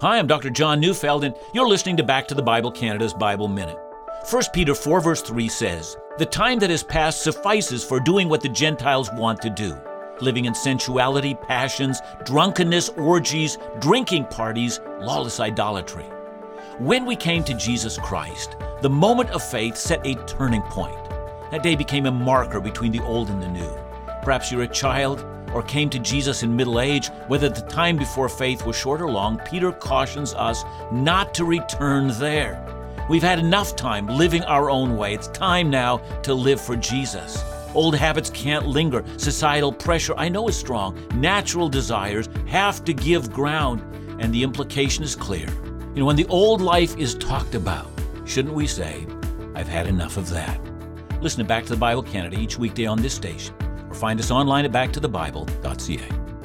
Hi, I'm Dr. John Neufeld, and you're listening to Back to the Bible Canada's Bible Minute. 1 Peter 4, verse 3 says, The time that has passed suffices for doing what the Gentiles want to do living in sensuality, passions, drunkenness, orgies, drinking parties, lawless idolatry. When we came to Jesus Christ, the moment of faith set a turning point. That day became a marker between the old and the new. Perhaps you're a child or came to Jesus in middle age, whether the time before faith was short or long, Peter cautions us not to return there. We've had enough time living our own way. It's time now to live for Jesus. Old habits can't linger. Societal pressure, I know, is strong. Natural desires have to give ground, and the implication is clear. You know, when the old life is talked about, shouldn't we say, I've had enough of that? Listen to Back to the Bible Canada each weekday on this station, find us online at backtothebible.ca.